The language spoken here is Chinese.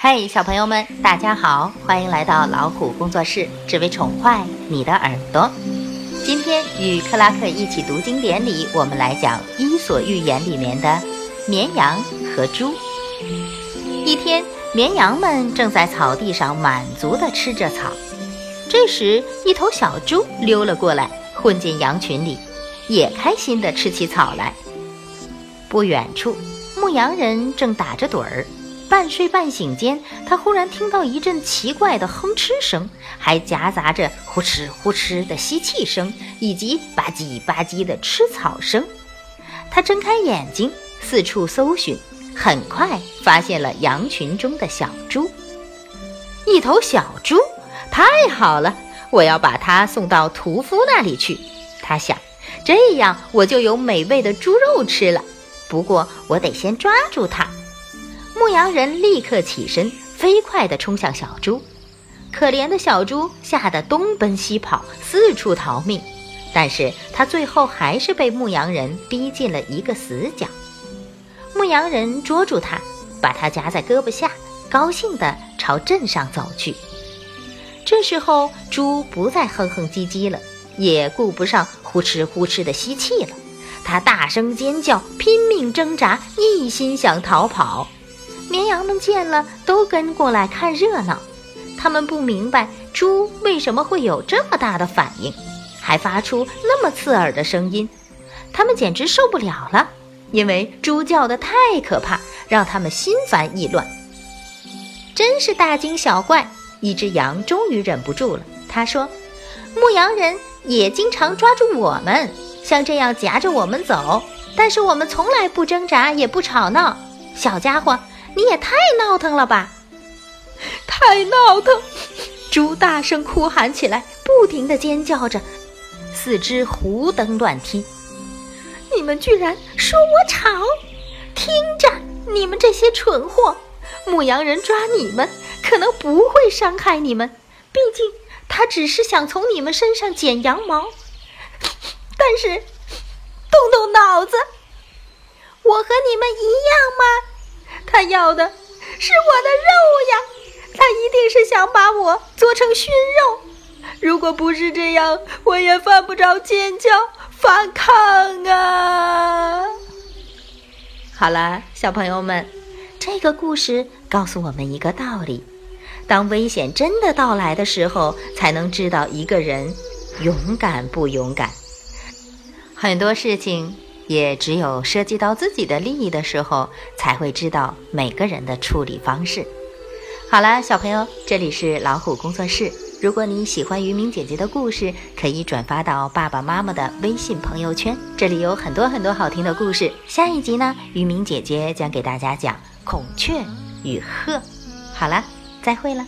嗨，小朋友们，大家好，欢迎来到老虎工作室，只为宠坏你的耳朵。今天与克拉克一起读经典里，我们来讲《伊索寓言》里面的绵羊和猪。一天，绵羊们正在草地上满足地吃着草，这时一头小猪溜了过来，混进羊群里，也开心地吃起草来。不远处，牧羊人正打着盹儿。半睡半醒间，他忽然听到一阵奇怪的哼哧声，还夹杂着呼哧呼哧的吸气声，以及吧唧吧唧的吃草声。他睁开眼睛，四处搜寻，很快发现了羊群中的小猪。一头小猪，太好了！我要把它送到屠夫那里去。他想，这样我就有美味的猪肉吃了。不过，我得先抓住它。牧羊人立刻起身，飞快地冲向小猪。可怜的小猪吓得东奔西跑，四处逃命。但是他最后还是被牧羊人逼进了一个死角。牧羊人捉住他，把他夹在胳膊下，高兴地朝镇上走去。这时候，猪不再哼哼唧唧了，也顾不上呼哧呼哧的吸气了。它大声尖叫，拼命挣扎，一心想逃跑。绵羊们见了，都跟过来看热闹。他们不明白猪为什么会有这么大的反应，还发出那么刺耳的声音。他们简直受不了了，因为猪叫得太可怕，让他们心烦意乱。真是大惊小怪！一只羊终于忍不住了，他说：“牧羊人也经常抓住我们，像这样夹着我们走，但是我们从来不挣扎，也不吵闹。小家伙。”你也太闹腾了吧！太闹腾！猪大声哭喊起来，不停地尖叫着，四肢胡蹬乱踢。你们居然说我吵！听着，你们这些蠢货，牧羊人抓你们可能不会伤害你们，毕竟他只是想从你们身上剪羊毛。但是，动动脑子，我和你们一样吗？他要的是我的肉呀！他一定是想把我做成熏肉。如果不是这样，我也犯不着尖叫反抗啊！好了，小朋友们，这个故事告诉我们一个道理：当危险真的到来的时候，才能知道一个人勇敢不勇敢。很多事情。也只有涉及到自己的利益的时候，才会知道每个人的处理方式。好了，小朋友，这里是老虎工作室。如果你喜欢于明姐姐的故事，可以转发到爸爸妈妈的微信朋友圈，这里有很多很多好听的故事。下一集呢，于明姐姐将给大家讲孔雀与鹤。好了，再会了。